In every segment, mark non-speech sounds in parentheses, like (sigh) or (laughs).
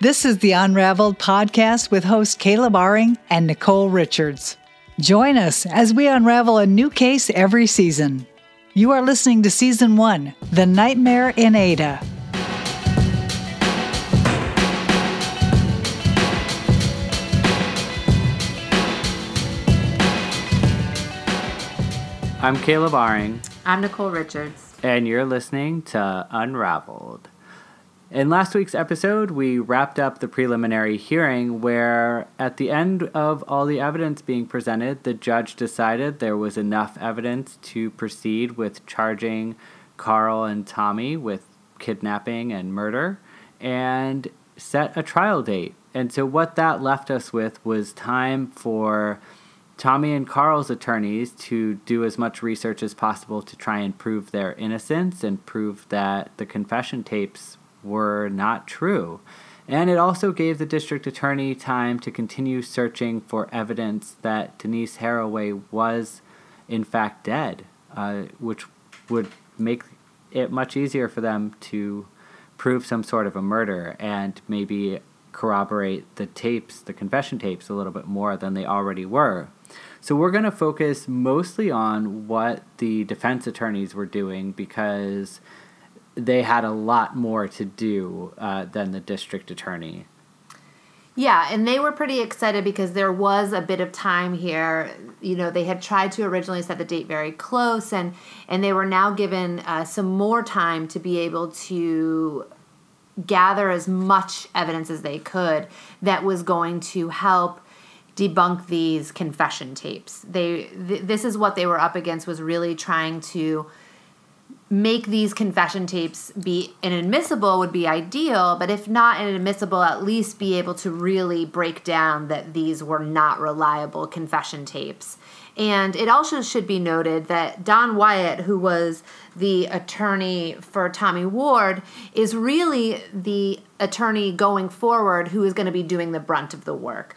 This is the Unraveled podcast with hosts Caleb Aring and Nicole Richards. Join us as we unravel a new case every season. You are listening to Season 1 The Nightmare in Ada. I'm Caleb Aring, I'm Nicole Richards. and you're listening to Unraveled. In last week's episode, we wrapped up the preliminary hearing where, at the end of all the evidence being presented, the judge decided there was enough evidence to proceed with charging Karl and Tommy with kidnapping and murder and set a trial date. And so, what that left us with was time for Tommy and Karl's attorneys to do as much research as possible to try and prove their innocence and prove that the confession tapes were not true. And it also gave the district attorney time to continue searching for evidence that Denise Haraway was, in fact, dead, uh, which would make it much easier for them to prove some sort of a murder and maybe corroborate the tapes, the confession tapes, a little bit more than they already were. So we're going to focus mostly on what the defense attorneys were doing because they had a lot more to do uh, than the district attorney. Yeah, and they were pretty excited because there was a bit of time here. You know, they had tried to originally set the date very close, and and they were now given uh, some more time to be able to gather as much evidence as they could that was going to help debunk these confession tapes. They th- this is what they were up against was really trying to make these confession tapes be inadmissible would be ideal, but if not inadmissible, at least be able to really break down that these were not reliable confession tapes. And it also should be noted that Don Wyatt, who was the attorney for Tommy Ward, is really the attorney going forward who is going to be doing the brunt of the work.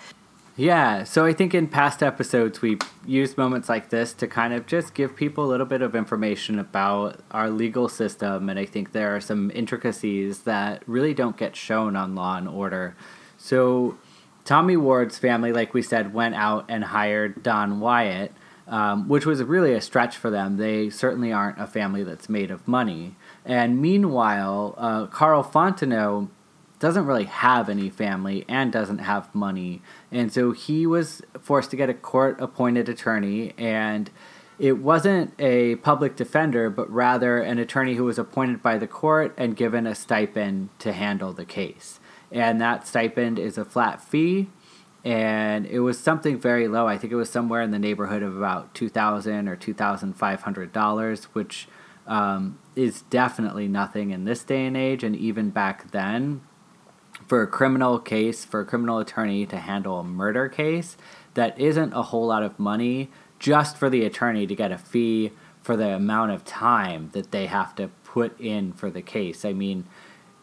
Yeah, so I think in past episodes we've used moments like this to kind of just give people a little bit of information about our legal system, and I think there are some intricacies that really don't get shown on Law and Order. So, Tommy Ward's family, like we said, went out and hired Don Wyatt, um, which was really a stretch for them. They certainly aren't a family that's made of money. And meanwhile, uh, Karl Fontenot doesn't really have any family and doesn't have money. And so he was forced to get a court appointed attorney and it wasn't a public defender, but rather an attorney who was appointed by the court and given a stipend to handle the case. And that stipend is a flat fee, and it was something very low. I think it was somewhere in the neighborhood of about two thousand or two thousand five hundred dollars, which um, is definitely nothing in this day and age, and even back then for a criminal case, for a criminal attorney to handle a murder case, that isn't a whole lot of money just for the attorney to get a fee for the amount of time that they have to put in for the case. I mean,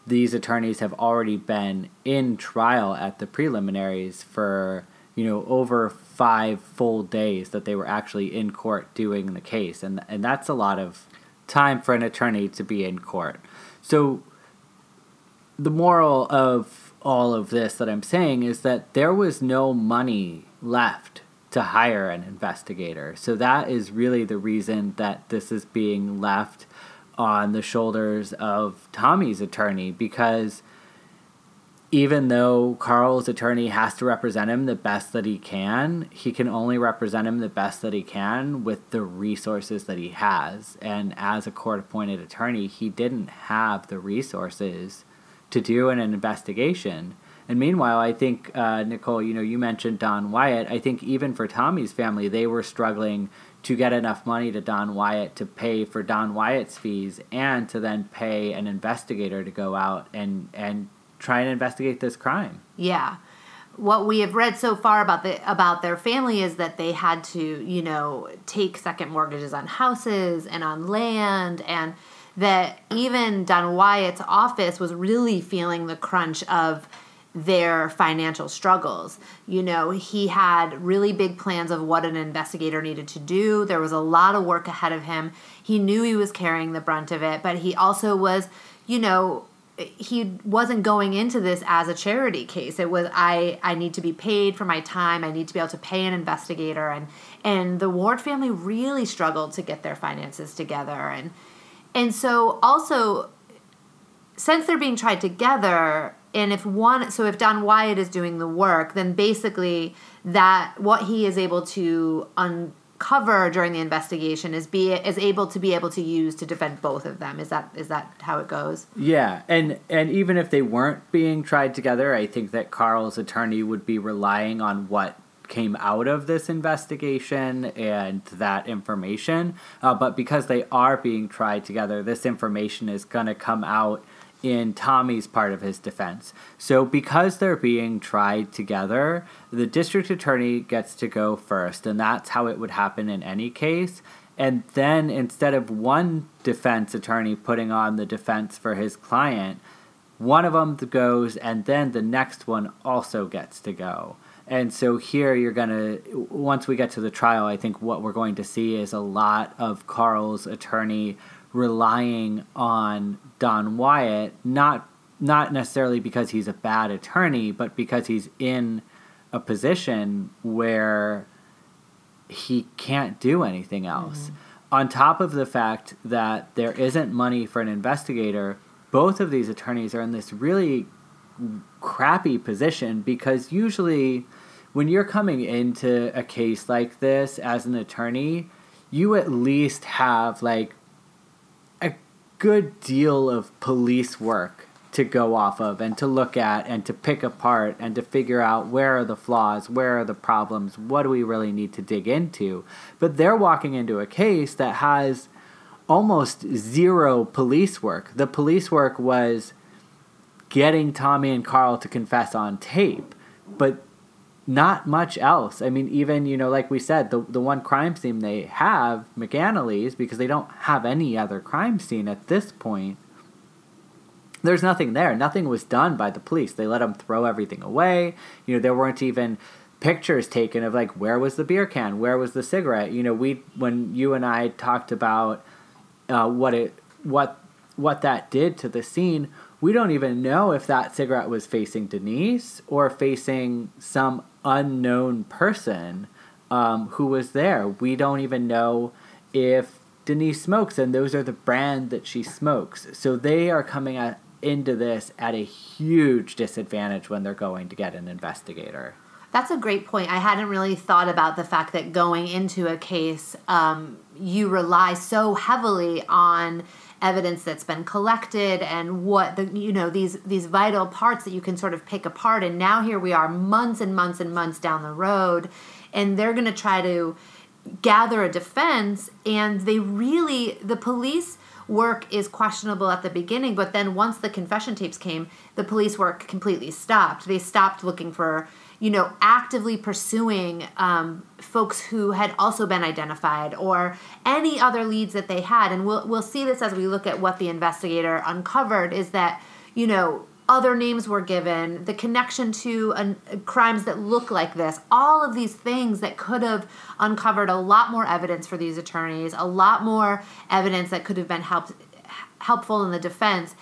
these attorneys have already been in trial at the preliminaries for, you know, over five full days that they were actually in court doing the case. And, and that's a lot of time for an attorney to be in court. So the moral of all of this that I'm saying is that there was no money left to hire an investigator. So that is really the reason that this is being left on the shoulders of Tommy's attorney because even though Karl's attorney has to represent him the best that he can, he can only represent him the best that he can with the resources that he has. And as a court appointed attorney, he didn't have the resources to do an investigation. And meanwhile, I think, uh, Nicole, you know, you mentioned Don Wyatt. I think even for Tommy's family, they were struggling to get enough money to Don Wyatt to pay for Don Wyatt's fees and to then pay an investigator to go out and, and try and investigate this crime. Yeah. What we have read so far about the about their family is that they had to, you know, take second mortgages on houses and on land and that even Don Wyatt's office was really feeling the crunch of their financial struggles. You know, he had really big plans of what an investigator needed to do. There was a lot of work ahead of him. He knew he was carrying the brunt of it, but he also was, you know, he wasn't going into this as a charity case. It was I I need to be paid for my time. I need to be able to pay an investigator and and the Ward family really struggled to get their finances together and and so also since they're being tried together and if one so if Don Wyatt is doing the work, then basically that what he is able to uncover during the investigation is be is able to be able to use to defend both of them. Is that is that how it goes? Yeah, and and even if they weren't being tried together, I think that Karl's attorney would be relying on what came out of this investigation and that information. Uh, but because they are being tried together, this information is going to come out in Tommy's part of his defense. So, because they're being tried together, the district attorney gets to go first, and that's how it would happen in any case. And then, instead of one defense attorney putting on the defense for his client, one of them goes, and then the next one also gets to go. And so here you're going to, once we get to the trial, I think what we're going to see is a lot of Karl's attorney relying on Don Wyatt, not not necessarily because he's a bad attorney, but because he's in a position where he can't do anything else. Mm-hmm. On top of the fact that there isn't money for an investigator, both of these attorneys are in this really crappy position because usually when you're coming into a case like this as an attorney, you at least have like a good deal of police work to go off of and to look at and to pick apart and to figure out where are the flaws, where are the problems, what do we really need to dig into. But they're walking into a case that has almost zero police work. The police work was getting Tommy and Karl to confess on tape, but not much else. I mean, even, you know, like we said, the, the one crime scene they have, McAnally's, because they don't have any other crime scene at this point, there's nothing there. Nothing was done by the police. They let them throw everything away. You know, there weren't even pictures taken of like where was the beer can, where was the cigarette. You know, we when you and I talked about uh, what it what what that did to the scene, we don't even know if that cigarette was facing Denise or facing some unknown person um, who was there. We don't even know if Denise smokes, and those are the brand that she smokes. So they are coming at, into this at a huge disadvantage when they're going to get an investigator. That's a great point. I hadn't really thought about the fact that going into a case, um, you rely so heavily on evidence that's been collected and what the you know these these vital parts that you can sort of pick apart. And now here we are months and months and months down the road and they're going to try to gather a defense and they really the police work is questionable at the beginning but then once the confession tapes came the police work completely stopped. They stopped looking for you know, actively pursuing um, folks who had also been identified or any other leads that they had. And we'll, we'll see this as we look at what the investigator uncovered is that, you know, other names were given, the connection to uh, crimes that look like this, all of these things that could have uncovered a lot more evidence for these attorneys, a lot more evidence that could have been helped helpful in the defense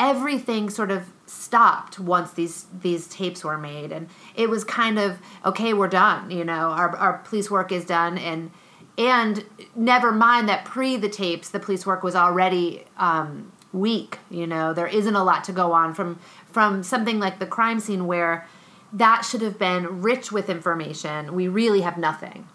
everything sort of stopped once these these tapes were made. And it was kind of okay we're done you know our, our police work is done. And and never mind that pre the tapes the police work was already um, weak you know there isn't a lot to go on from from something like the crime scene where that should have been rich with information. We really have nothing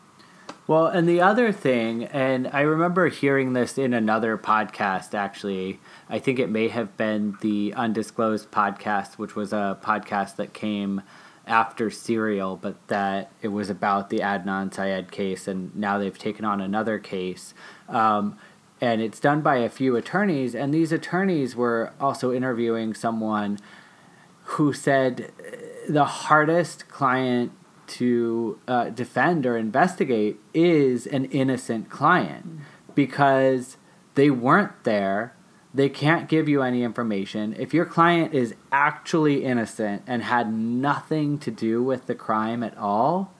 well and the other thing and i remember hearing this in another podcast actually I think it may have been the Undisclosed podcast, which was a podcast that came after Serial, but that it was about the Adnan Syed case, and now they've taken on another case. Um, and it's done by a few attorneys, and these attorneys were also interviewing someone who said the hardest client to uh, defend or investigate is an innocent client because they weren't there they can't give you any information. If your client is actually innocent and had nothing to do with the crime at all,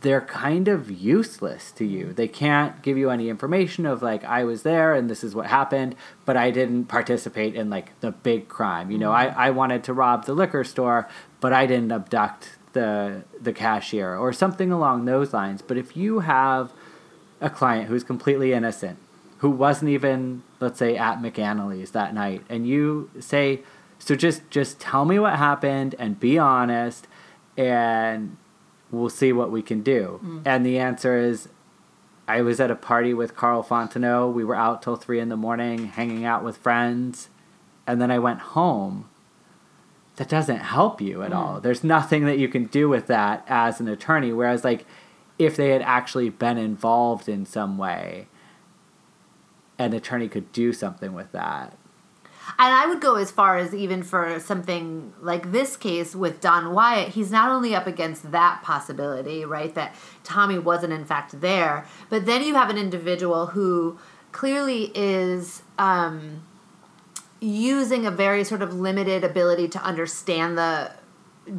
they're kind of useless to you. They can't give you any information of like I was there and this is what happened, but I didn't participate in like the big crime. You know. I, I wanted to rob the liquor store, but I didn't abduct the the cashier or something along those lines. But if you have a client who's completely innocent, who wasn't even let's say at McAnally's that night, and you say, so just just tell me what happened and be honest and we'll see what we can do. Mm. And the answer is I was at a party with Karl Fontenot. We were out till three in the morning, hanging out with friends, and then I went home. That doesn't help you at mm. all. There's nothing that you can do with that as an attorney. Whereas, like, if they had actually been involved in some way, an attorney could do something with that. And I would go as far as even for something like this case with Don Wyatt, he's not only up against that possibility, right, that Tommy wasn't in fact there, but then you have an individual who clearly is um, using a very sort of limited ability to understand the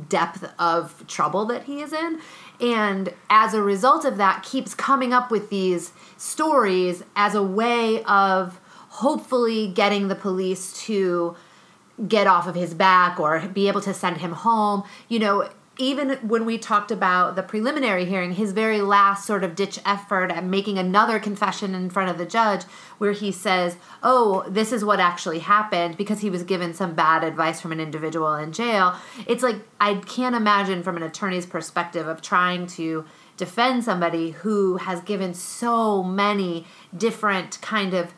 depth of trouble that he is in and as a result of that keeps coming up with these stories as a way of hopefully getting the police to get off of his back or be able to send him home. You know, even when we talked about the preliminary hearing, his very last sort of ditch effort at making another confession in front of the judge, where he says, Oh, this is what actually happened because he was given some bad advice from an individual in jail. It's like, I can't imagine from an attorney's perspective of trying to defend somebody who has given so many different kind of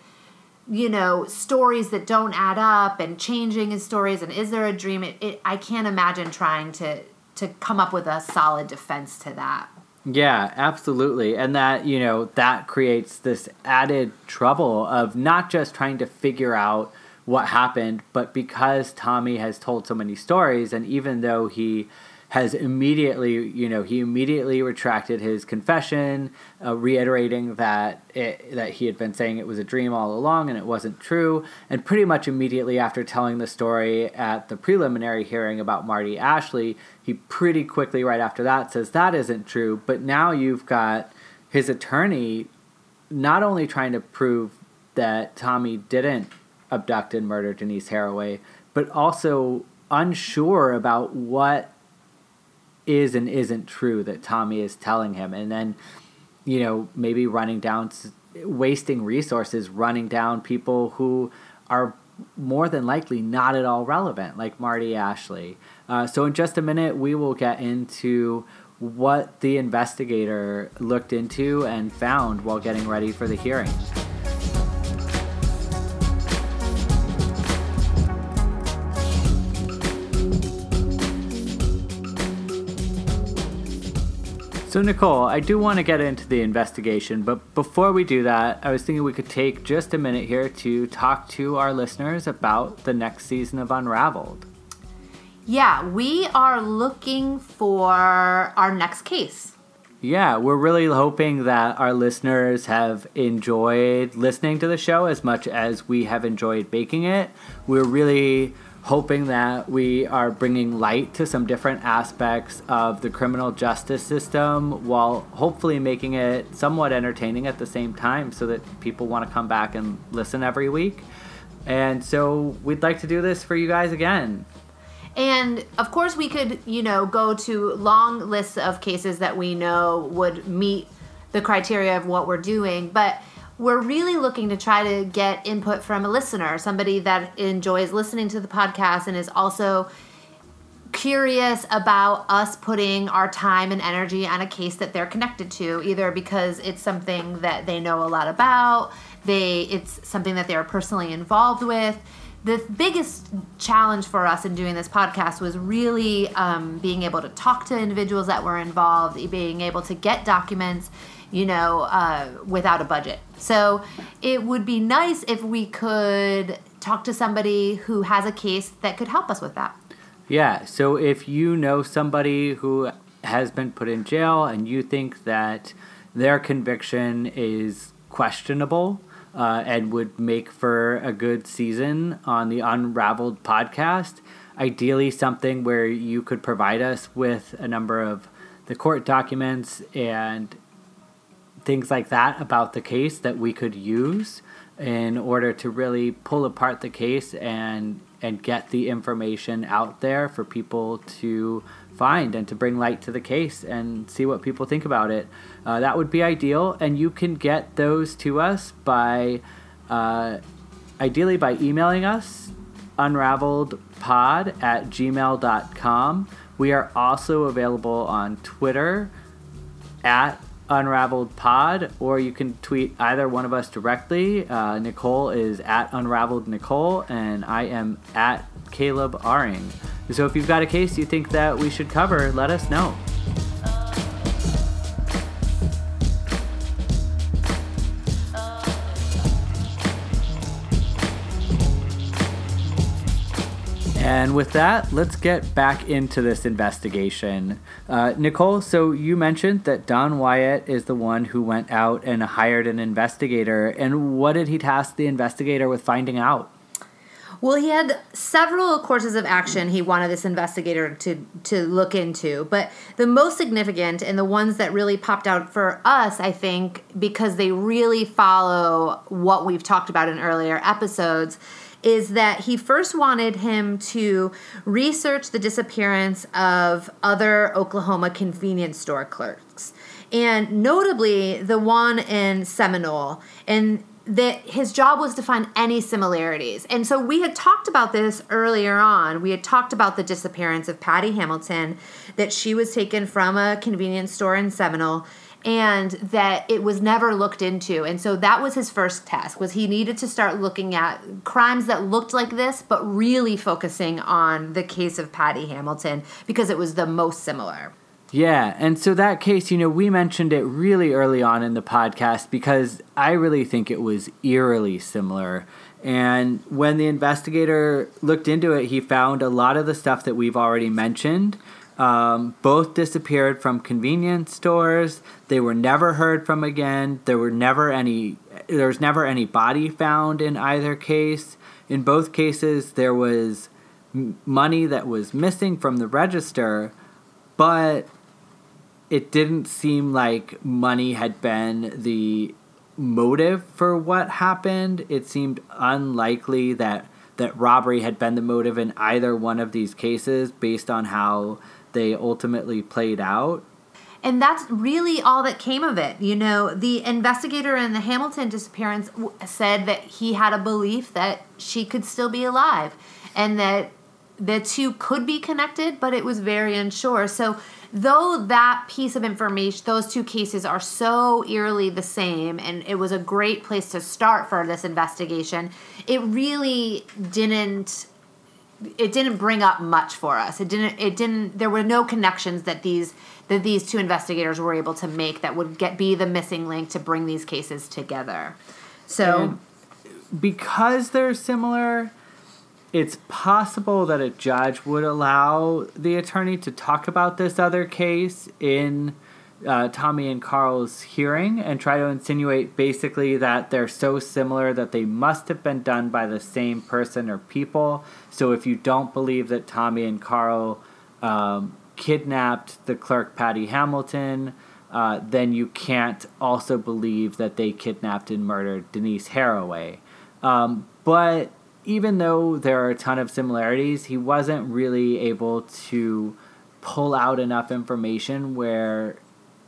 you know stories that don't add up and changing his stories and is there a dream it, it, i can't imagine trying to to come up with a solid defense to that. Yeah absolutely. And that you know that creates this added trouble of not just trying to figure out what happened but because tommy has told so many stories and even though he has immediately, you know, he immediately retracted his confession, uh, reiterating that it, that he had been saying it was a dream all along and it wasn't true. And pretty much immediately after telling the story at the preliminary hearing about Marty Ashley, he pretty quickly right after that says that isn't true. But now you've got his attorney not only trying to prove that Tommy didn't abduct and murder Denise Haraway, but also unsure about what is and isn't true that Tommy is telling him, and then you know maybe running down, wasting resources, running down people who are more than likely not at all relevant, like Marty Ashley. Uh, so in just a minute, we will get into what the investigator looked into and found while getting ready for the hearing. So, Nicole, I do want to get into the investigation, but before we do that, I was thinking we could take just a minute here to talk to our listeners about the next season of Unraveled. Yeah, we are looking for our next case. Yeah, we're really hoping that our listeners have enjoyed listening to the show as much as we have enjoyed baking it. We're really hoping that we are bringing light to some different aspects of the criminal justice system while hopefully making it somewhat entertaining at the same time so that people want to come back and listen every week. And so we'd like to do this for you guys again. And of course, we could, you know, go to long lists of cases that we know would meet the criteria of what we're doing. But we're really looking to try to get input from a listener, somebody that enjoys listening to the podcast and is also curious about us putting our time and energy on a case that they're connected to either because it's something that they know a lot about they it's something that they're personally involved with. The biggest challenge for us in doing this podcast was really um, being able to talk to individuals that were involved being able to get documents you know, uh, without a budget. So it would be nice if we could talk to somebody who has a case that could help us with that. Yeah. So if you know somebody who has been put in jail and you think that their conviction is questionable uh, and would make for a good season on the Unraveled podcast, ideally something where you could provide us with a number of the court documents and things like that about the case that we could use in order to really pull apart the case and and get the information out there for people to find and to bring light to the case and see what people think about it. Uh, that would be ideal, and you can get those to us by uh, ideally by emailing us unraveledpod at gmail.com. We are also available on Twitter at Unraveled Pod, or you can tweet either one of us directly. Uh, Nicole is at Unraveled Nicole, and I am at Caleb Aring. So if you've got a case you think that we should cover, let us know. And with that, let's get back into this investigation. Uh, Nicole, so you mentioned that Don Wyatt is the one who went out and hired an investigator. And what did he task the investigator with finding out? Well, he had several courses of action he wanted this investigator to to look into, but the most significant and the ones that really popped out for us, I think, because they really follow what we've talked about in earlier episodes, is that he first wanted him to research the disappearance of other Oklahoma convenience store clerks. And notably, the one in Seminole. And that his job was to find any similarities. And so we had talked about this earlier on. We had talked about the disappearance of Patty Hamilton, that she was taken from a convenience store in Seminole and that it was never looked into. And so that was his first task was he needed to start looking at crimes that looked like this but really focusing on the case of Patty Hamilton because it was the most similar. Yeah, and so that case, you know, we mentioned it really early on in the podcast because I really think it was eerily similar. And when the investigator looked into it, he found a lot of the stuff that we've already mentioned. Um, both disappeared from convenience stores. They were never heard from again. There were never any. There was never any body found in either case. In both cases, there was money that was missing from the register, but it didn't seem like money had been the motive for what happened. It seemed unlikely that that robbery had been the motive in either one of these cases based on how they ultimately played out. And that's really all that came of it. You know, the investigator in the Hamilton disappearance said that he had a belief that she could still be alive and that the two could be connected, but it was very unsure. So though that piece of information, those two cases are so eerily the same, and it was a great place to start for this investigation, it really didn't it didn't bring up much for us. It didn't it didn't there were no connections that these that these two investigators were able to make that would get be the missing link to bring these cases together. So and because they're similar, it's possible that a judge would allow the attorney to talk about this other case in uh, Tommy and Karl's hearing and try to insinuate basically that they're so similar that they must have been done by the same person or people. So if you don't believe that Tommy and Karl um, kidnapped the clerk Patty Hamilton, uh, then you can't also believe that they kidnapped and murdered Denise Haraway. Um, but even though there are a ton of similarities, he wasn't really able to pull out enough information where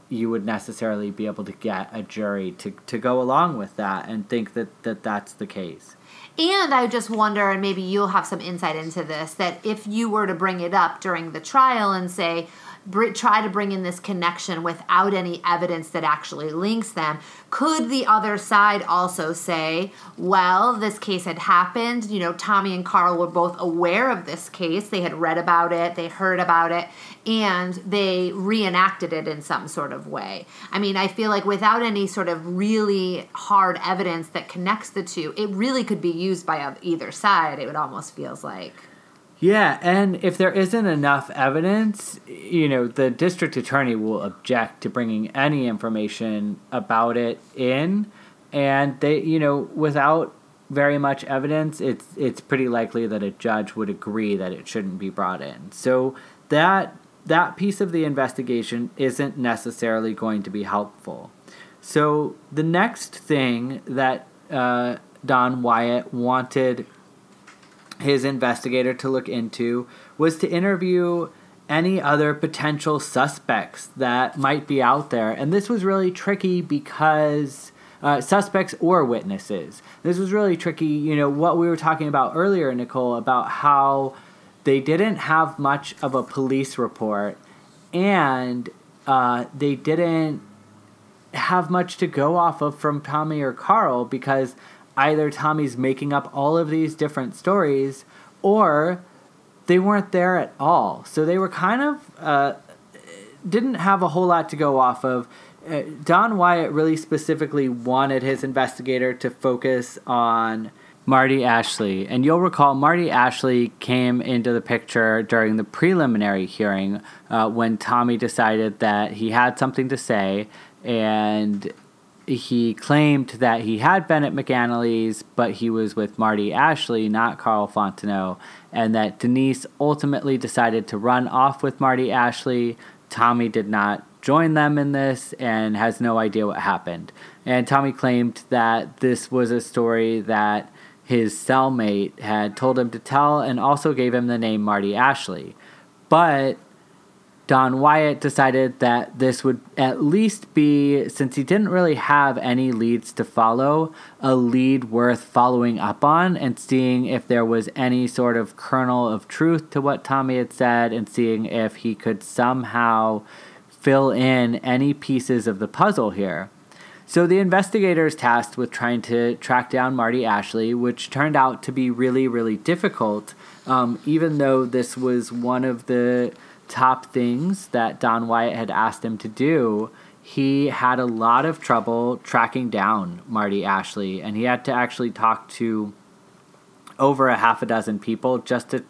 you would necessarily be able to get a jury to, to go along with that and think that, that that's the case. And I just wonder, and maybe you'll have some insight into this, that if you were to bring it up during the trial and say, br- try to bring in this connection without any evidence that actually links them. Could the other side also say, well, this case had happened? You know, Tommy and Karl were both aware of this case. They had read about it, they heard about it, and they reenacted it in some sort of way. I mean, I feel like without any sort of really hard evidence that connects the two, it really could be used by either side, it would almost feels like. Yeah, and if there isn't enough evidence, you know, the district attorney will object to bringing any information about it in, and they, you know, without very much evidence, it's it's pretty likely that a judge would agree that it shouldn't be brought in. So that that piece of the investigation isn't necessarily going to be helpful. So the next thing that uh, Don Wyatt wanted his investigator to look into was to interview any other potential suspects that might be out there. And this was really tricky because uh, suspects or witnesses. This was really tricky. You know, what we were talking about earlier, Nicole, about how they didn't have much of a police report and uh, they didn't have much to go off of from Tommy or Karl because either Tommy's making up all of these different stories or they weren't there at all. So they were kind of uh, didn't have a whole lot to go off of. Uh, Don Wyatt really specifically wanted his investigator to focus on Marty Ashley. And you'll recall Marty Ashley came into the picture during the preliminary hearing uh, when Tommy decided that he had something to say and he claimed that he had been at McAnally's, but he was with Marty Ashley, not Karl Fontenot, and that Denise ultimately decided to run off with Marty Ashley. Tommy did not join them in this and has no idea what happened. And Tommy claimed that this was a story that his cellmate had told him to tell and also gave him the name Marty Ashley. But Don Wyatt decided that this would at least be, since he didn't really have any leads to follow, a lead worth following up on and seeing if there was any sort of kernel of truth to what Tommy had said and seeing if he could somehow fill in any pieces of the puzzle here. So the investigators tasked with trying to track down Marty Ashley, which turned out to be really, really difficult, um, even though this was one of the top things that Don Wyatt had asked him to do, he had a lot of trouble tracking down Marty Ashley, and he had to actually talk to over a half a dozen people just to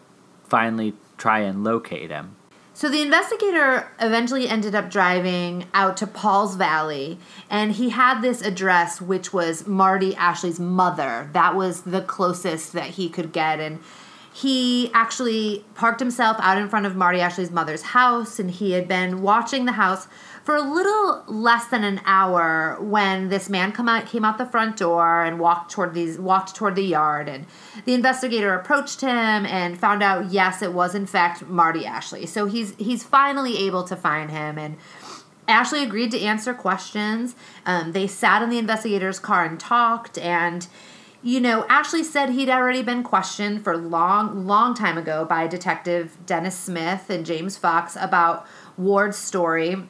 finally try and locate him. So the investigator eventually ended up driving out to Pauls Valley, and he had this address, which was Marty Ashley's mother. That was the closest that he could get, and he actually parked himself out in front of Marty Ashley's mother's house, and he had been watching the house for a little less than an hour when this man come out came out the front door and walked toward these walked toward the yard and the investigator approached him and found out yes it was in fact Marty Ashley. So he's he's finally able to find him and Ashley agreed to answer questions. Um, they sat in the investigator's car and talked and you know, Ashley said he'd already been questioned for long, long time ago by Detective Dennis Smith and James Fox about Ward's story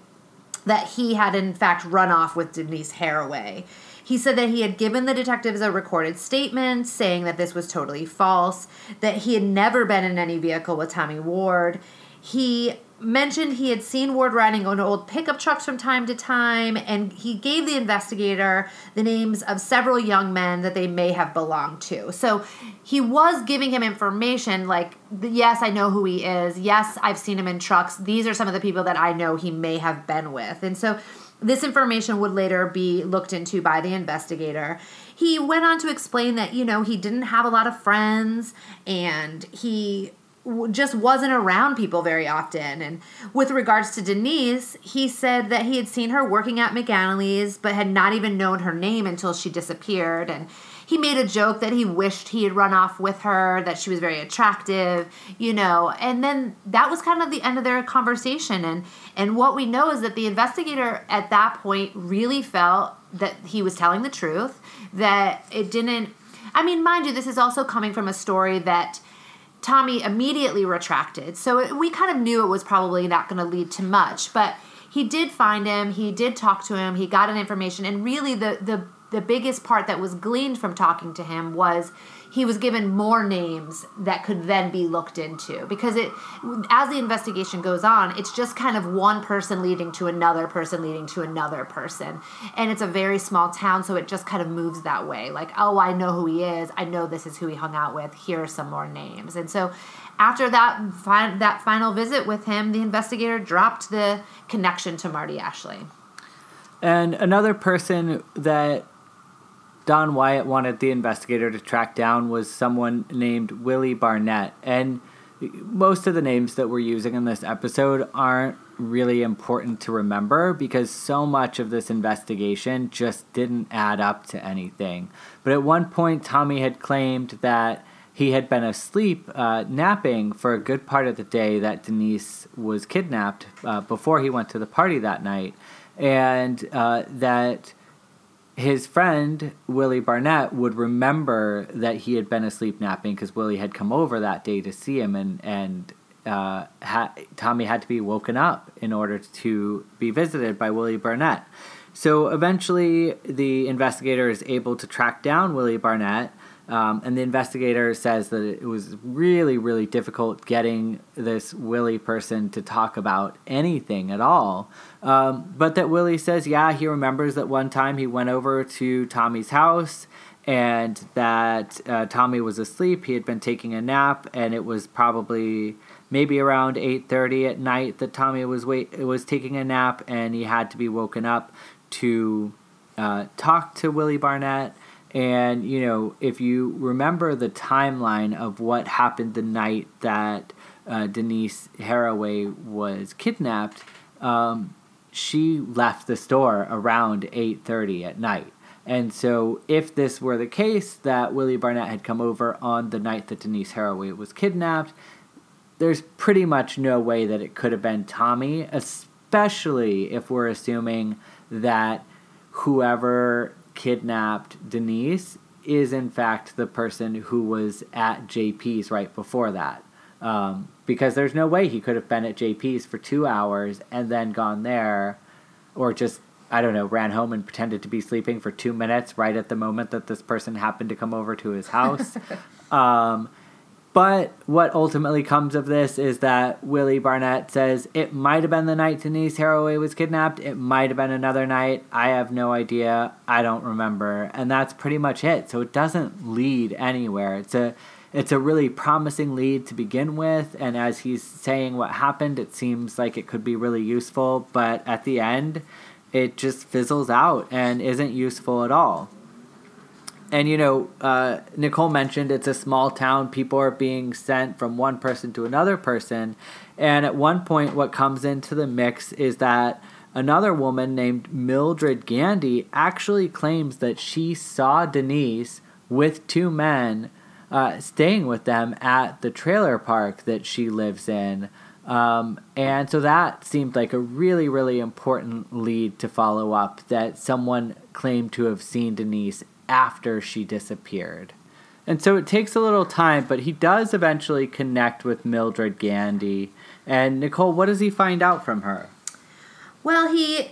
that he had in fact run off with Denise Haraway. He said that he had given the detectives a recorded statement saying that this was totally false, that he had never been in any vehicle with Tommy Ward. He mentioned he had seen Ward riding on old pickup trucks from time to time, and he gave the investigator the names of several young men that they may have belonged to. So he was giving him information like, yes, I know who he is. Yes, I've seen him in trucks. These are some of the people that I know he may have been with. And so this information would later be looked into by the investigator. He went on to explain that, you know, he didn't have a lot of friends and he just wasn't around people very often. And with regards to Denise, he said that he had seen her working at McAnally's, but had not even known her name until she disappeared. And he made a joke that he wished he had run off with her, that she was very attractive, you know. And then that was kind of the end of their conversation. And and what we know is that the investigator at that point really felt that he was telling the truth, that it didn't. I mean, mind you, this is also coming from a story that Tommy immediately retracted. So it, we kind of knew it was probably not going to lead to much, but he did find him, he did talk to him, he got an information and really the the the biggest part that was gleaned from talking to him was he was given more names that could then be looked into. Because it as the investigation goes on it's just kind of one person leading to another person leading to another person. And it's a very small town so it just kind of moves that way. Like oh i know who he is. I know this is who he hung out with. Here are some more names. And so after that fi- that final visit with him the investigator dropped the connection to marty ashley. And another person that Don Wyatt wanted the investigator to track down was someone named Willie Barnett. And most of the names that we're using in this episode aren't really important to remember because so much of this investigation just didn't add up to anything. But at one point, Tommy had claimed that he had been asleep uh, napping for a good part of the day that Denise was kidnapped uh, before he went to the party that night, and uh, that his friend Willie Barnett would remember that he had been asleep napping because Willie had come over that day to see him, and and uh, ha- Tommy had to be woken up in order to be visited by Willie Barnett. So eventually, the investigator is able to track down Willie Barnett um, and the investigator says that it was really, really difficult getting this Willie person to talk about anything at all. Um, but that Willie says, yeah, he remembers that one time he went over to Tommy's house and that uh, Tommy was asleep. He had been taking a nap, and it was probably maybe around 8:30 at night that Tommy was wait was taking a nap, and he had to be woken up to uh, talk to Willie Barnett. And, you know, if you remember the timeline of what happened the night that uh, Denise Haraway was kidnapped, um, she left the store around 8.30 at night. And so if this were the case that Willie Barnett had come over on the night that Denise Haraway was kidnapped, there's pretty much no way that it could have been Tommy, especially if we're assuming that whoever kidnapped Denise is in fact the person who was at JP's right before that. Um, because there's no way he could have been at JP's for two hours and then gone there, or just I don't know, ran home and pretended to be sleeping for two minutes right at the moment that this person happened to come over to his house. (laughs) um, but what ultimately comes of this is that Willie Barnett says it might have been the night Denise Haraway was kidnapped. It might have been another night. I have no idea. I don't remember. And that's pretty much it. So it doesn't lead anywhere. It's a it's a really promising lead to begin with, and as he's saying what happened, it seems like it could be really useful, but at the end, it just fizzles out and isn't useful at all. And you know, uh, Nicole mentioned it's a small town. People are being sent from one person to another person. And at one point, what comes into the mix is that another woman named Mildred Gandy actually claims that she saw Denise with two men uh, staying with them at the trailer park that she lives in. Um, and so that seemed like a really, really important lead to follow up that someone claimed to have seen Denise after she disappeared. And so it takes a little time, but he does eventually connect with Mildred Gandy. And Nicole, what does he find out from her? Well, he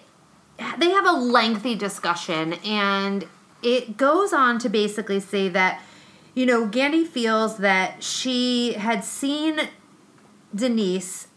they have a lengthy discussion and it goes on to basically say that you know, Gandy feels that she had seen Denise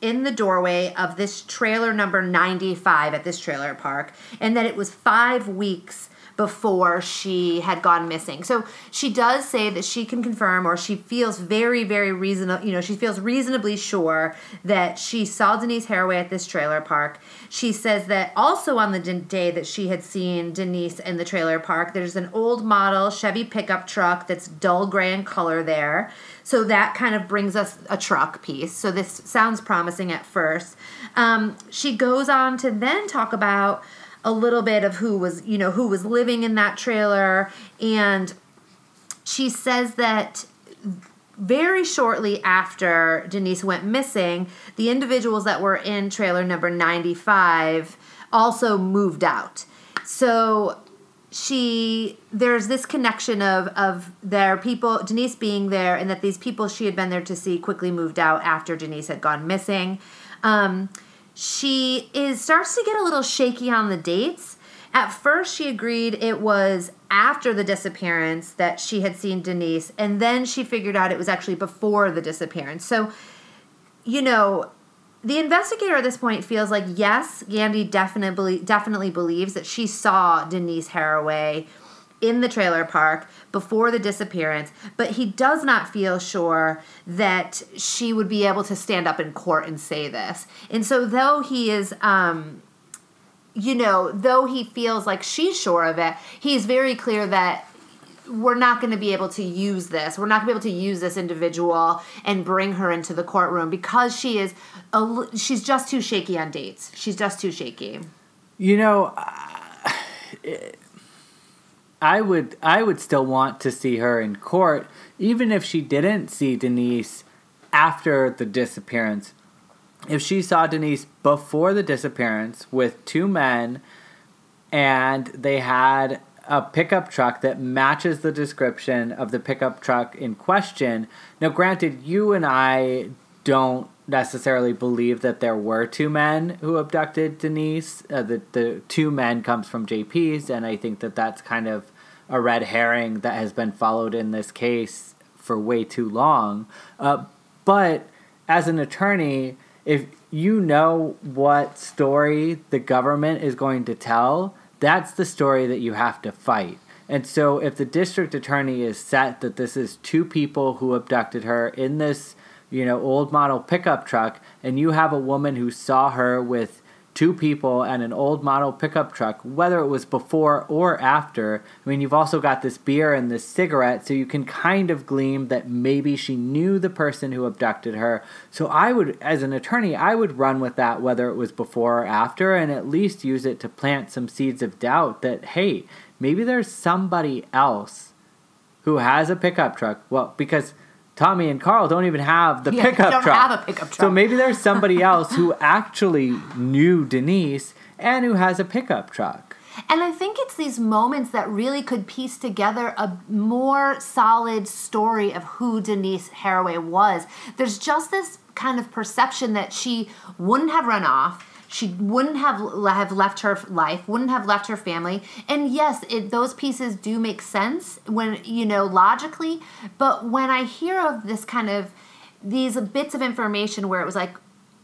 in the doorway of this trailer number 95 at this trailer park and that it was 5 weeks before she had gone missing. So she does say that she can confirm, or she feels very, very reasonable. You know, she feels reasonably sure that she saw Denise Haraway at this trailer park. She says that also on the day that she had seen Denise in the trailer park, there's an old model Chevy pickup truck that's dull gray in color there. So that kind of brings us a truck piece. So this sounds promising at first. Um, she goes on to then talk about a little bit of who was, you know, who was living in that trailer. And she says that very shortly after Denise went missing, the individuals that were in trailer number 95 also moved out. So she there's this connection of of their people Denise being there and that these people she had been there to see quickly moved out after Denise had gone missing. Um, she is starts to get a little shaky on the dates. At first, she agreed it was after the disappearance that she had seen Denise, and then she figured out it was actually before the disappearance. So, you know, the investigator at this point feels like yes, Gandy definitely definitely believes that she saw Denise Haraway in the trailer park before the disappearance, but he does not feel sure that she would be able to stand up in court and say this. And so, though he is, um, you know, though he feels like she's sure of it, he's very clear that we're not going to be able to use this. We're not going to be able to use this individual and bring her into the courtroom because she is a, she's just too shaky on dates. She's just too shaky. You know, I would I would still want to see her in court even if she didn't see Denise after the disappearance. If she saw Denise before the disappearance with two men and they had a pickup truck that matches the description of the pickup truck in question. Now, granted, you and I don't necessarily believe that there were two men who abducted Denise. Uh, the the two men comes from JP's, and I think that that's kind of a red herring that has been followed in this case for way too long. Uh, but as an attorney, if you know what story the government is going to tell, that's the story that you have to fight. And so, if the district attorney is set that this is two people who abducted her in this, you know, old model pickup truck, and you have a woman who saw her with two people and an old model pickup truck, whether it was before or after. I mean, you've also got this beer and this cigarette, so you can kind of glean that maybe she knew the person who abducted her. So I would, as an attorney, I would run with that whether it was before or after, and at least use it to plant some seeds of doubt that, hey, maybe there's somebody else who has a pickup truck. Well, because Tommy and Karl don't even have the (laughs) Yeah, pickup don't truck. have a pickup truck. So maybe there's somebody (laughs) else who actually knew Denise and who has a pickup truck. And I think it's these moments that really could piece together a more solid story of who Denise Haraway was. There's just this kind of perception that she wouldn't have run off. She wouldn't have have left her life, wouldn't have left her family, and yes, it, those pieces do make sense when you know logically. But when I hear of this kind of these bits of information where it was like,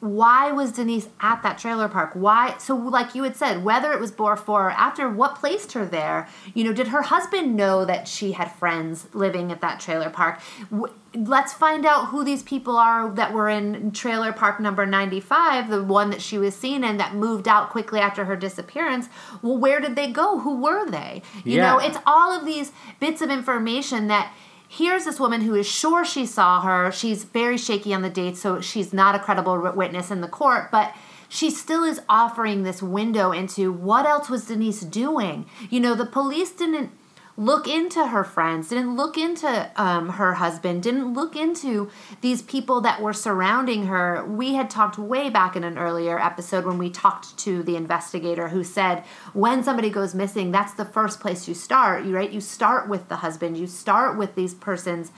why was Denise at that trailer park? Why? So, like you had said, whether it was before or after, what placed her there? You know, did her husband know that she had friends living at that trailer park? W- Let's find out who these people are that were in trailer park number 95, the one that she was seen in that moved out quickly after her disappearance. Well, where did they go? Who were they? You know, it's all of these bits of information that here's this woman who is sure she saw her. She's very shaky on the date, so she's not a credible witness in the court, but she still is offering this window into what else was Denise doing. You know, the police didn't look into her friends, didn't look into um, her husband, didn't look into these people that were surrounding her. We had talked way back in an earlier episode when we talked to the investigator who said when somebody goes missing, that's the first place you start, right? You start with the husband, you start with these persons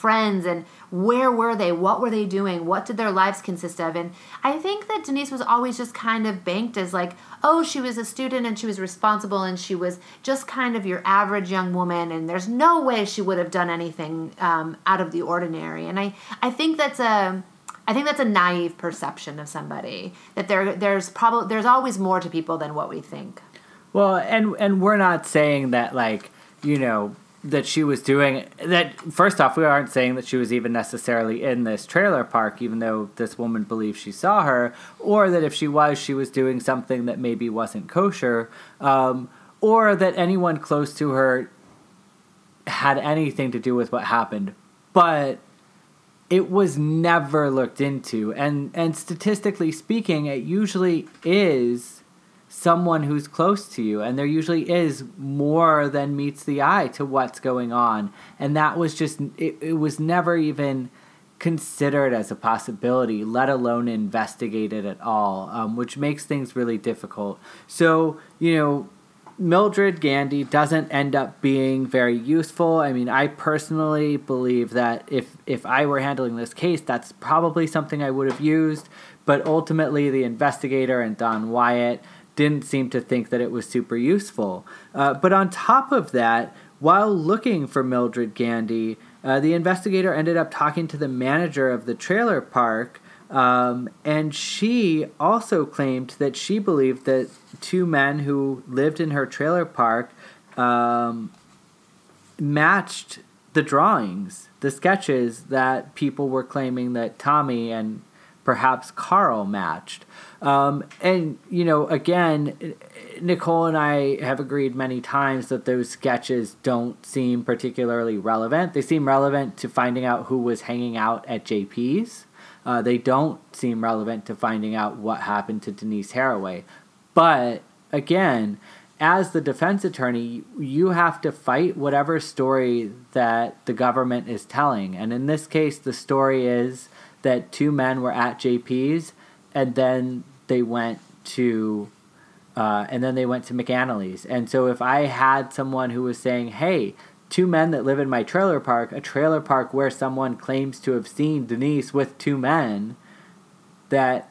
friends and where were they what were they doing what did their lives consist of and i think that denise was always just kind of banked as like oh she was a student and she was responsible and she was just kind of your average young woman and there's no way she would have done anything um, out of the ordinary and i i think that's a I think that's a naive perception of somebody that there there's probably there's always more to people than what we think. Well, and and we're not saying that like you know that she was doing that. First off, we aren't saying that she was even necessarily in this trailer park, even though this woman believes she saw her, or that if she was, she was doing something that maybe wasn't kosher, um, or that anyone close to her had anything to do with what happened. But it was never looked into, and and statistically speaking, it usually is someone who's close to you and there usually is more than meets the eye to what's going on and that was just it, it was never even considered as a possibility let alone investigated at all um, which makes things really difficult so you know Mildred Gandy doesn't end up being very useful. I mean, I personally believe that if if I were handling this case, that's probably something I would have used. But ultimately, the investigator and Don Wyatt didn't seem to think that it was super useful. Uh, but on top of that, while looking for Mildred Gandy, uh, the investigator ended up talking to the manager of the trailer park. Um, and she also claimed that she believed that two men who lived in her trailer park um, matched the drawings, the sketches that people were claiming that Tommy and perhaps Karl matched. Um, and, you know, again, Nicole and I have agreed many times that those sketches don't seem particularly relevant. They seem relevant to finding out who was hanging out at JP's. Uh, they don't seem relevant to finding out what happened to Denise Haraway. But again, as the defense attorney, you have to fight whatever story that the government is telling. And in this case, the story is that two men were at JP's and then they went to uh, and then they went to McAnally's. And so if I had someone who was saying, hey, two men that live in my trailer park, a trailer park where someone claims to have seen Denise with two men, that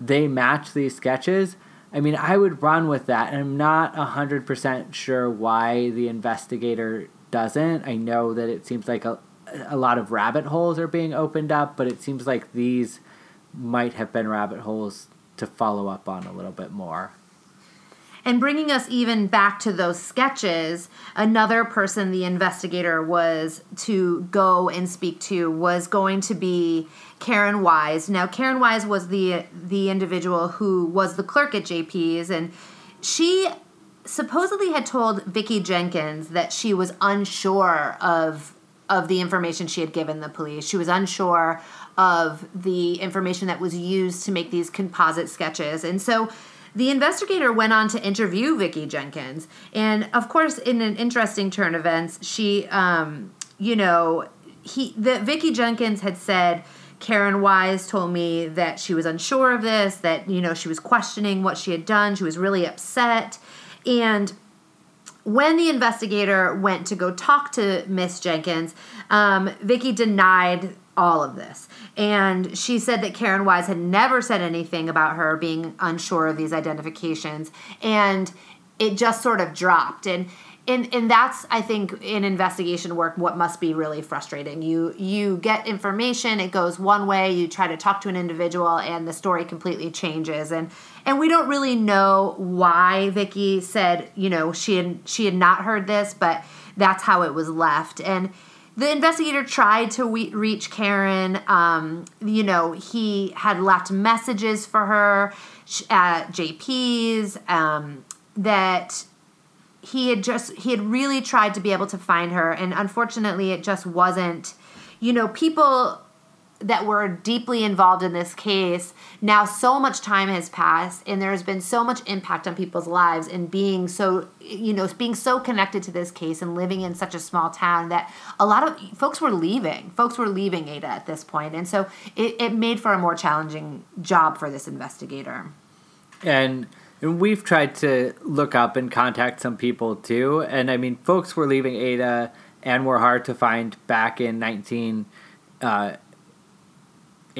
they match these sketches, I mean, I would run with that. And I'm not 100% sure why the investigator doesn't. I know that it seems like a, a lot of rabbit holes are being opened up, but it seems like these might have been rabbit holes to follow up on a little bit more. And bringing us even back to those sketches, another person the investigator was to go and speak to was going to be Karen Wise. Now, Karen Wise was the the individual who was the clerk at JP's, and she supposedly had told Vicki Jenkins that she was unsure of of the information she had given the police. She was unsure of the information that was used to make these composite sketches, and so the investigator went on to interview Vicki Jenkins, and of course, in an interesting turn of events, she, um, you know, he, the Vicki Jenkins had said. Karen Wise told me that she was unsure of this, that, you know, she was questioning what she had done. She was really upset. And when the investigator went to go talk to Miss Jenkins, um, Vicki denied all of this. And she said that Karen Wise had never said anything about her being unsure of these identifications. And it just sort of dropped. And and, and that's I think in investigation work what must be really frustrating. You you get information, it goes one way, you try to talk to an individual and the story completely changes. And and we don't really know why Vicki said, you know, she had she had not heard this, but that's how it was left. And the investigator tried to we- reach Karen. Um, you know, he had left messages for her at JP's um, that he had just he had really tried to be able to find her, and unfortunately, it just wasn't. You know, people that were deeply involved in this case. Now so much time has passed and there's been so much impact on people's lives and being so you know being so connected to this case and living in such a small town that a lot of folks were leaving. Folks were leaving ada at this point and so it, it made for a more challenging job for this investigator. And and we've tried to look up and contact some people too. And i mean folks were leaving ada and were hard to find back in 19 uh,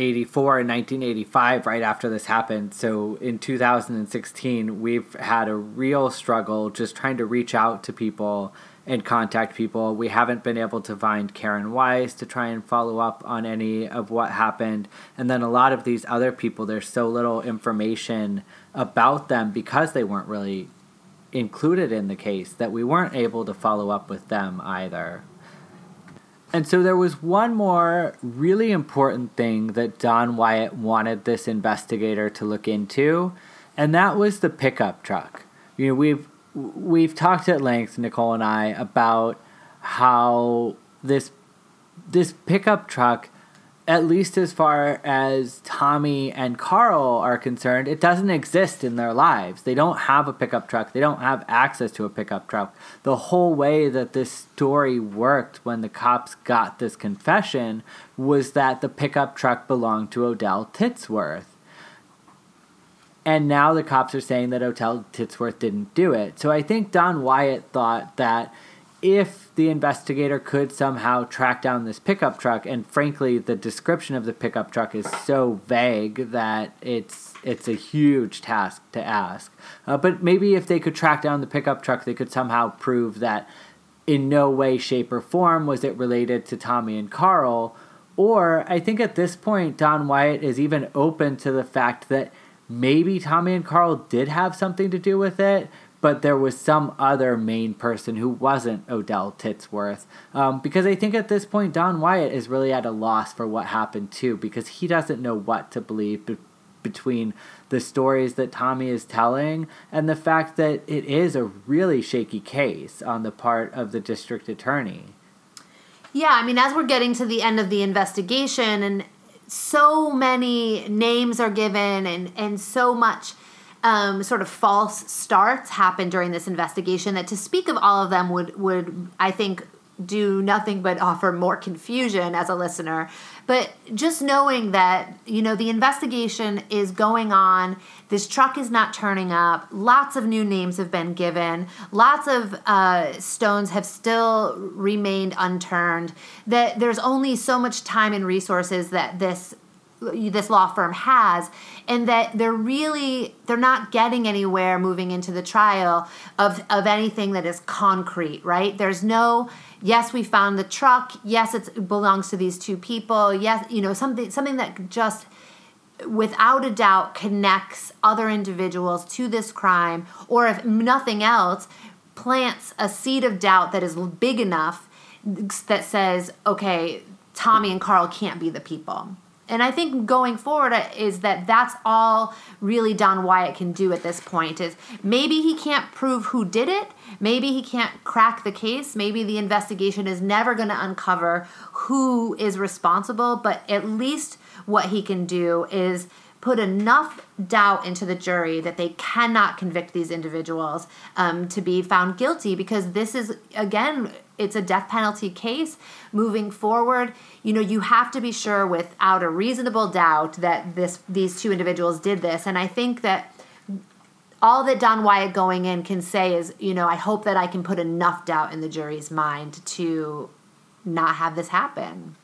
84 and 1985 right after this happened. So in 2016 we've had a real struggle just trying to reach out to people and contact people. We haven't been able to find karen wise to try and follow up on any of what happened. And then a lot of these other people there's so little information about them because they weren't really included in the case that we weren't able to follow up with them either and so there was one more really important thing that Don Wyatt wanted this investigator to look into, and that was the pickup truck. You know, we've we've talked at length, Nicole and I, about how this this pickup truck at least as far as Tommy and Karl are concerned, it doesn't exist in their lives. They don't have a pickup truck. They don't have access to a pickup truck. The whole way that this story worked when the cops got this confession was that the pickup truck belonged to Odell Titsworth. And now the cops are saying that Odell Titsworth didn't do it. So I think Don Wyatt thought that if the investigator could somehow track down this pickup truck, and frankly, the description of the pickup truck is so vague that it's it's a huge task to ask. Uh, but maybe if they could track down the pickup truck, they could somehow prove that in no way, shape, or form was it related to Tommy and Karl. Or I think at this point, Don Wyatt is even open to the fact that maybe Tommy and Karl did have something to do with it, but there was some other main person who wasn't Odell Titsworth. Um, because I think at this point, Don Wyatt is really at a loss for what happened too, because he doesn't know what to believe be- between the stories that Tommy is telling and the fact that it is a really shaky case on the part of the district attorney. Yeah, I mean, as we're getting to the end of the investigation, and so many names are given, and and so much um, sort of false starts happen during this investigation that to speak of all of them would would I think do nothing but offer more confusion as a listener. But just knowing that, you know, the investigation is going on, this truck is not turning up, lots of new names have been given, lots of uh, stones have still remained unturned, that there's only so much time and resources that this this law firm has and that they're really they're not getting anywhere moving into the trial of of anything that is concrete right? There's no yes we found the truck. Yes it belongs to these two people. Yes you know something something that just without a doubt connects other individuals to this crime or if nothing else plants a seed of doubt that is big enough that says okay tommy and karl can't be the people and I think going forward uh, is that that's all really Don Wyatt can do at this point is maybe he can't prove who did it, maybe he can't crack the case, maybe the investigation is never going to uncover who is responsible, but at least what he can do is put enough doubt into the jury that they cannot convict these individuals um, to be found guilty because this is again it's a death penalty case moving forward you know you have to be sure without a reasonable doubt that this these two individuals did this and i think that all that Don Wyatt going in can say is, you know, I hope that I can put enough doubt in the jury's mind to not have this happen.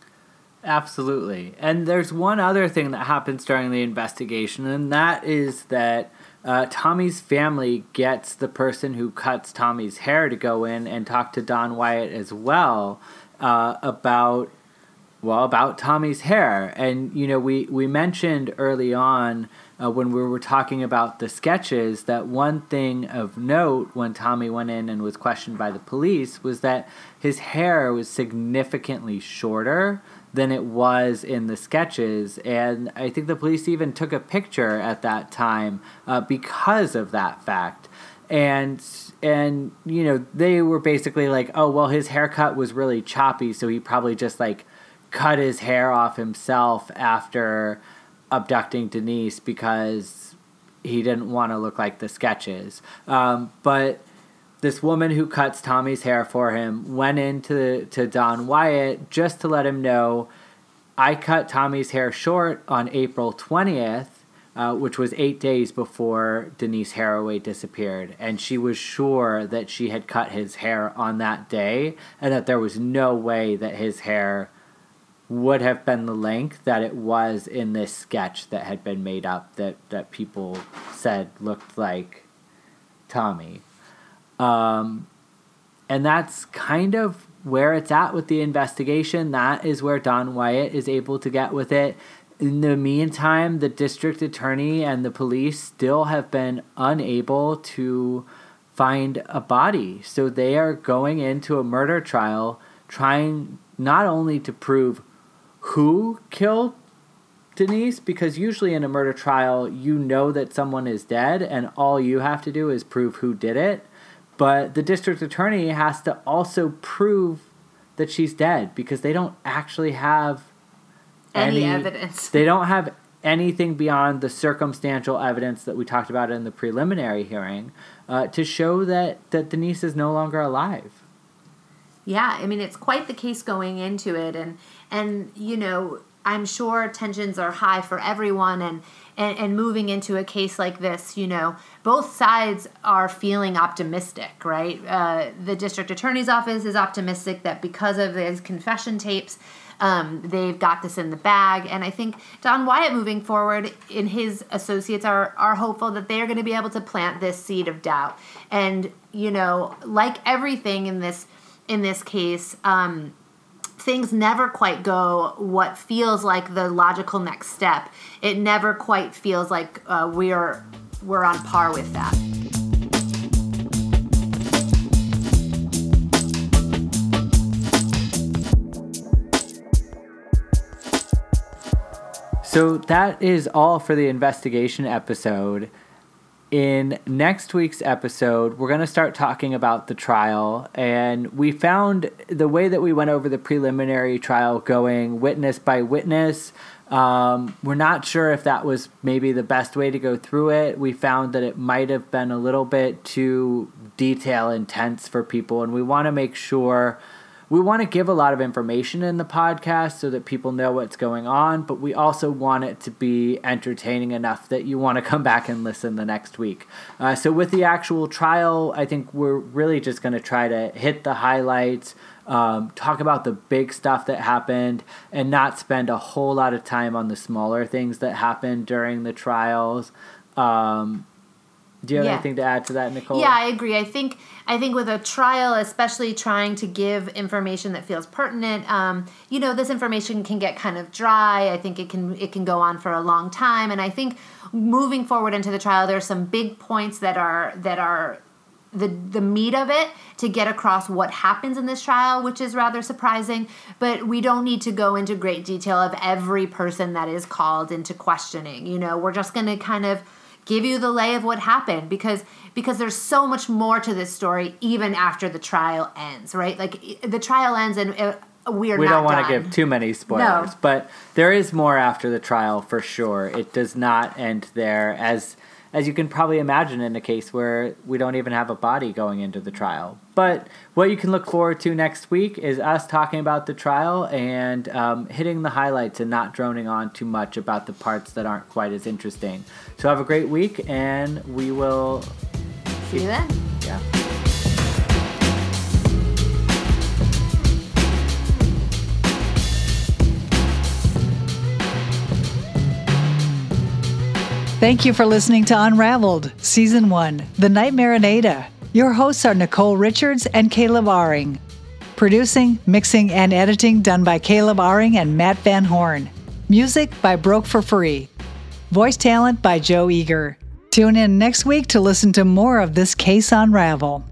Absolutely. And there's one other thing that happens during the investigation, and that is that uh, Tommy's family gets the person who cuts Tommy's hair to go in and talk to Don Wyatt as well uh, about, well, about Tommy's hair. And, you know, we, we mentioned early on uh, when we were talking about the sketches that one thing of note when Tommy went in and was questioned by the police was that his hair was significantly shorter than it was in the sketches. And I think the police even took a picture at that time uh, because of that fact. And and you know they were basically like, oh well, his haircut was really choppy, so he probably just like cut his hair off himself after abducting Denise because he didn't want to look like the sketches. Um, but this woman who cuts Tommy's hair for him went into to Don Wyatt just to let him know I cut Tommy's hair short on April 20th, uh, which was eight days before Denise Haraway disappeared. And she was sure that she had cut his hair on that day and that there was no way that his hair would have been the length that it was in this sketch that had been made up that, that people said looked like Tommy. Um, and that's kind of where it's at with the investigation. That is where Don Wyatt is able to get with it. In the meantime, the district attorney and the police still have been unable to find a body. So they are going into a murder trial trying not only to prove who killed Denise, because usually in a murder trial, you know that someone is dead, and all you have to do is prove who did it. But the district attorney has to also prove that she's dead because they don't actually have any, any evidence. They don't have anything beyond the circumstantial evidence that we talked about in the preliminary hearing uh, to show that, that Denise is no longer alive. Yeah, I mean it's quite the case going into it, and and you know I'm sure tensions are high for everyone, and and, and moving into a case like this, you know, both sides are feeling optimistic, right? Uh, the district attorney's office is optimistic that because of his confession tapes, um, they've got this in the bag. And I think Don Wyatt moving forward and his associates are, are hopeful that they are going to be able to plant this seed of doubt. And, you know, like everything in this in this case, um, things never quite go what feels like the logical next step. It never quite feels like uh, we're we're on par with that. So that is all for the investigation episode. In next week's episode, we're going to start talking about the trial. And we found the way that we went over the preliminary trial going witness by witness. Um, we're not sure if that was maybe the best way to go through it. We found that it might have been a little bit too detail intense for people, and we want to make sure we want to give a lot of information in the podcast so that people know what's going on, but we also want it to be entertaining enough that you want to come back and listen the next week. Uh, so, with the actual trial, I think we're really just going to try to hit the highlights, um, talk about the big stuff that happened, and not spend a whole lot of time on the smaller things that happened during the trials. Um, do you have Yeah. anything to add to that, Nicole? Yeah, I agree. I think I think with a trial, especially trying to give information that feels pertinent, um, you know, this information can get kind of dry. I think it can it can go on for a long time, and I think moving forward into the trial, there's some big points that are that are the the meat of it to get across what happens in this trial, which is rather surprising. But we don't need to go into great detail of every person that is called into questioning. You know, we're just going to kind of give you the lay of what happened because because there's so much more to this story even after the trial ends, right? Like the trial ends and uh, we're we not don't want to give too many spoilers, No. but there is more after the trial for sure. It does not end there, as as you can probably imagine in a case where we don't even have a body going into the trial. But what you can look forward to next week is us talking about the trial and um, hitting the highlights and not droning on too much about the parts that aren't quite as interesting. So have a great week, and we will. See you then. Yeah. Thank you for listening to Unraveled, Season 1 The Nightmare in Ada. Your hosts are Nicole Richards and Caleb Aring. Producing, mixing, and editing done by Caleb Aring and Matt Van Horn. Music by Broke for Free. Voice talent by Joe Eager. Tune in next week to listen to more of this case unravel.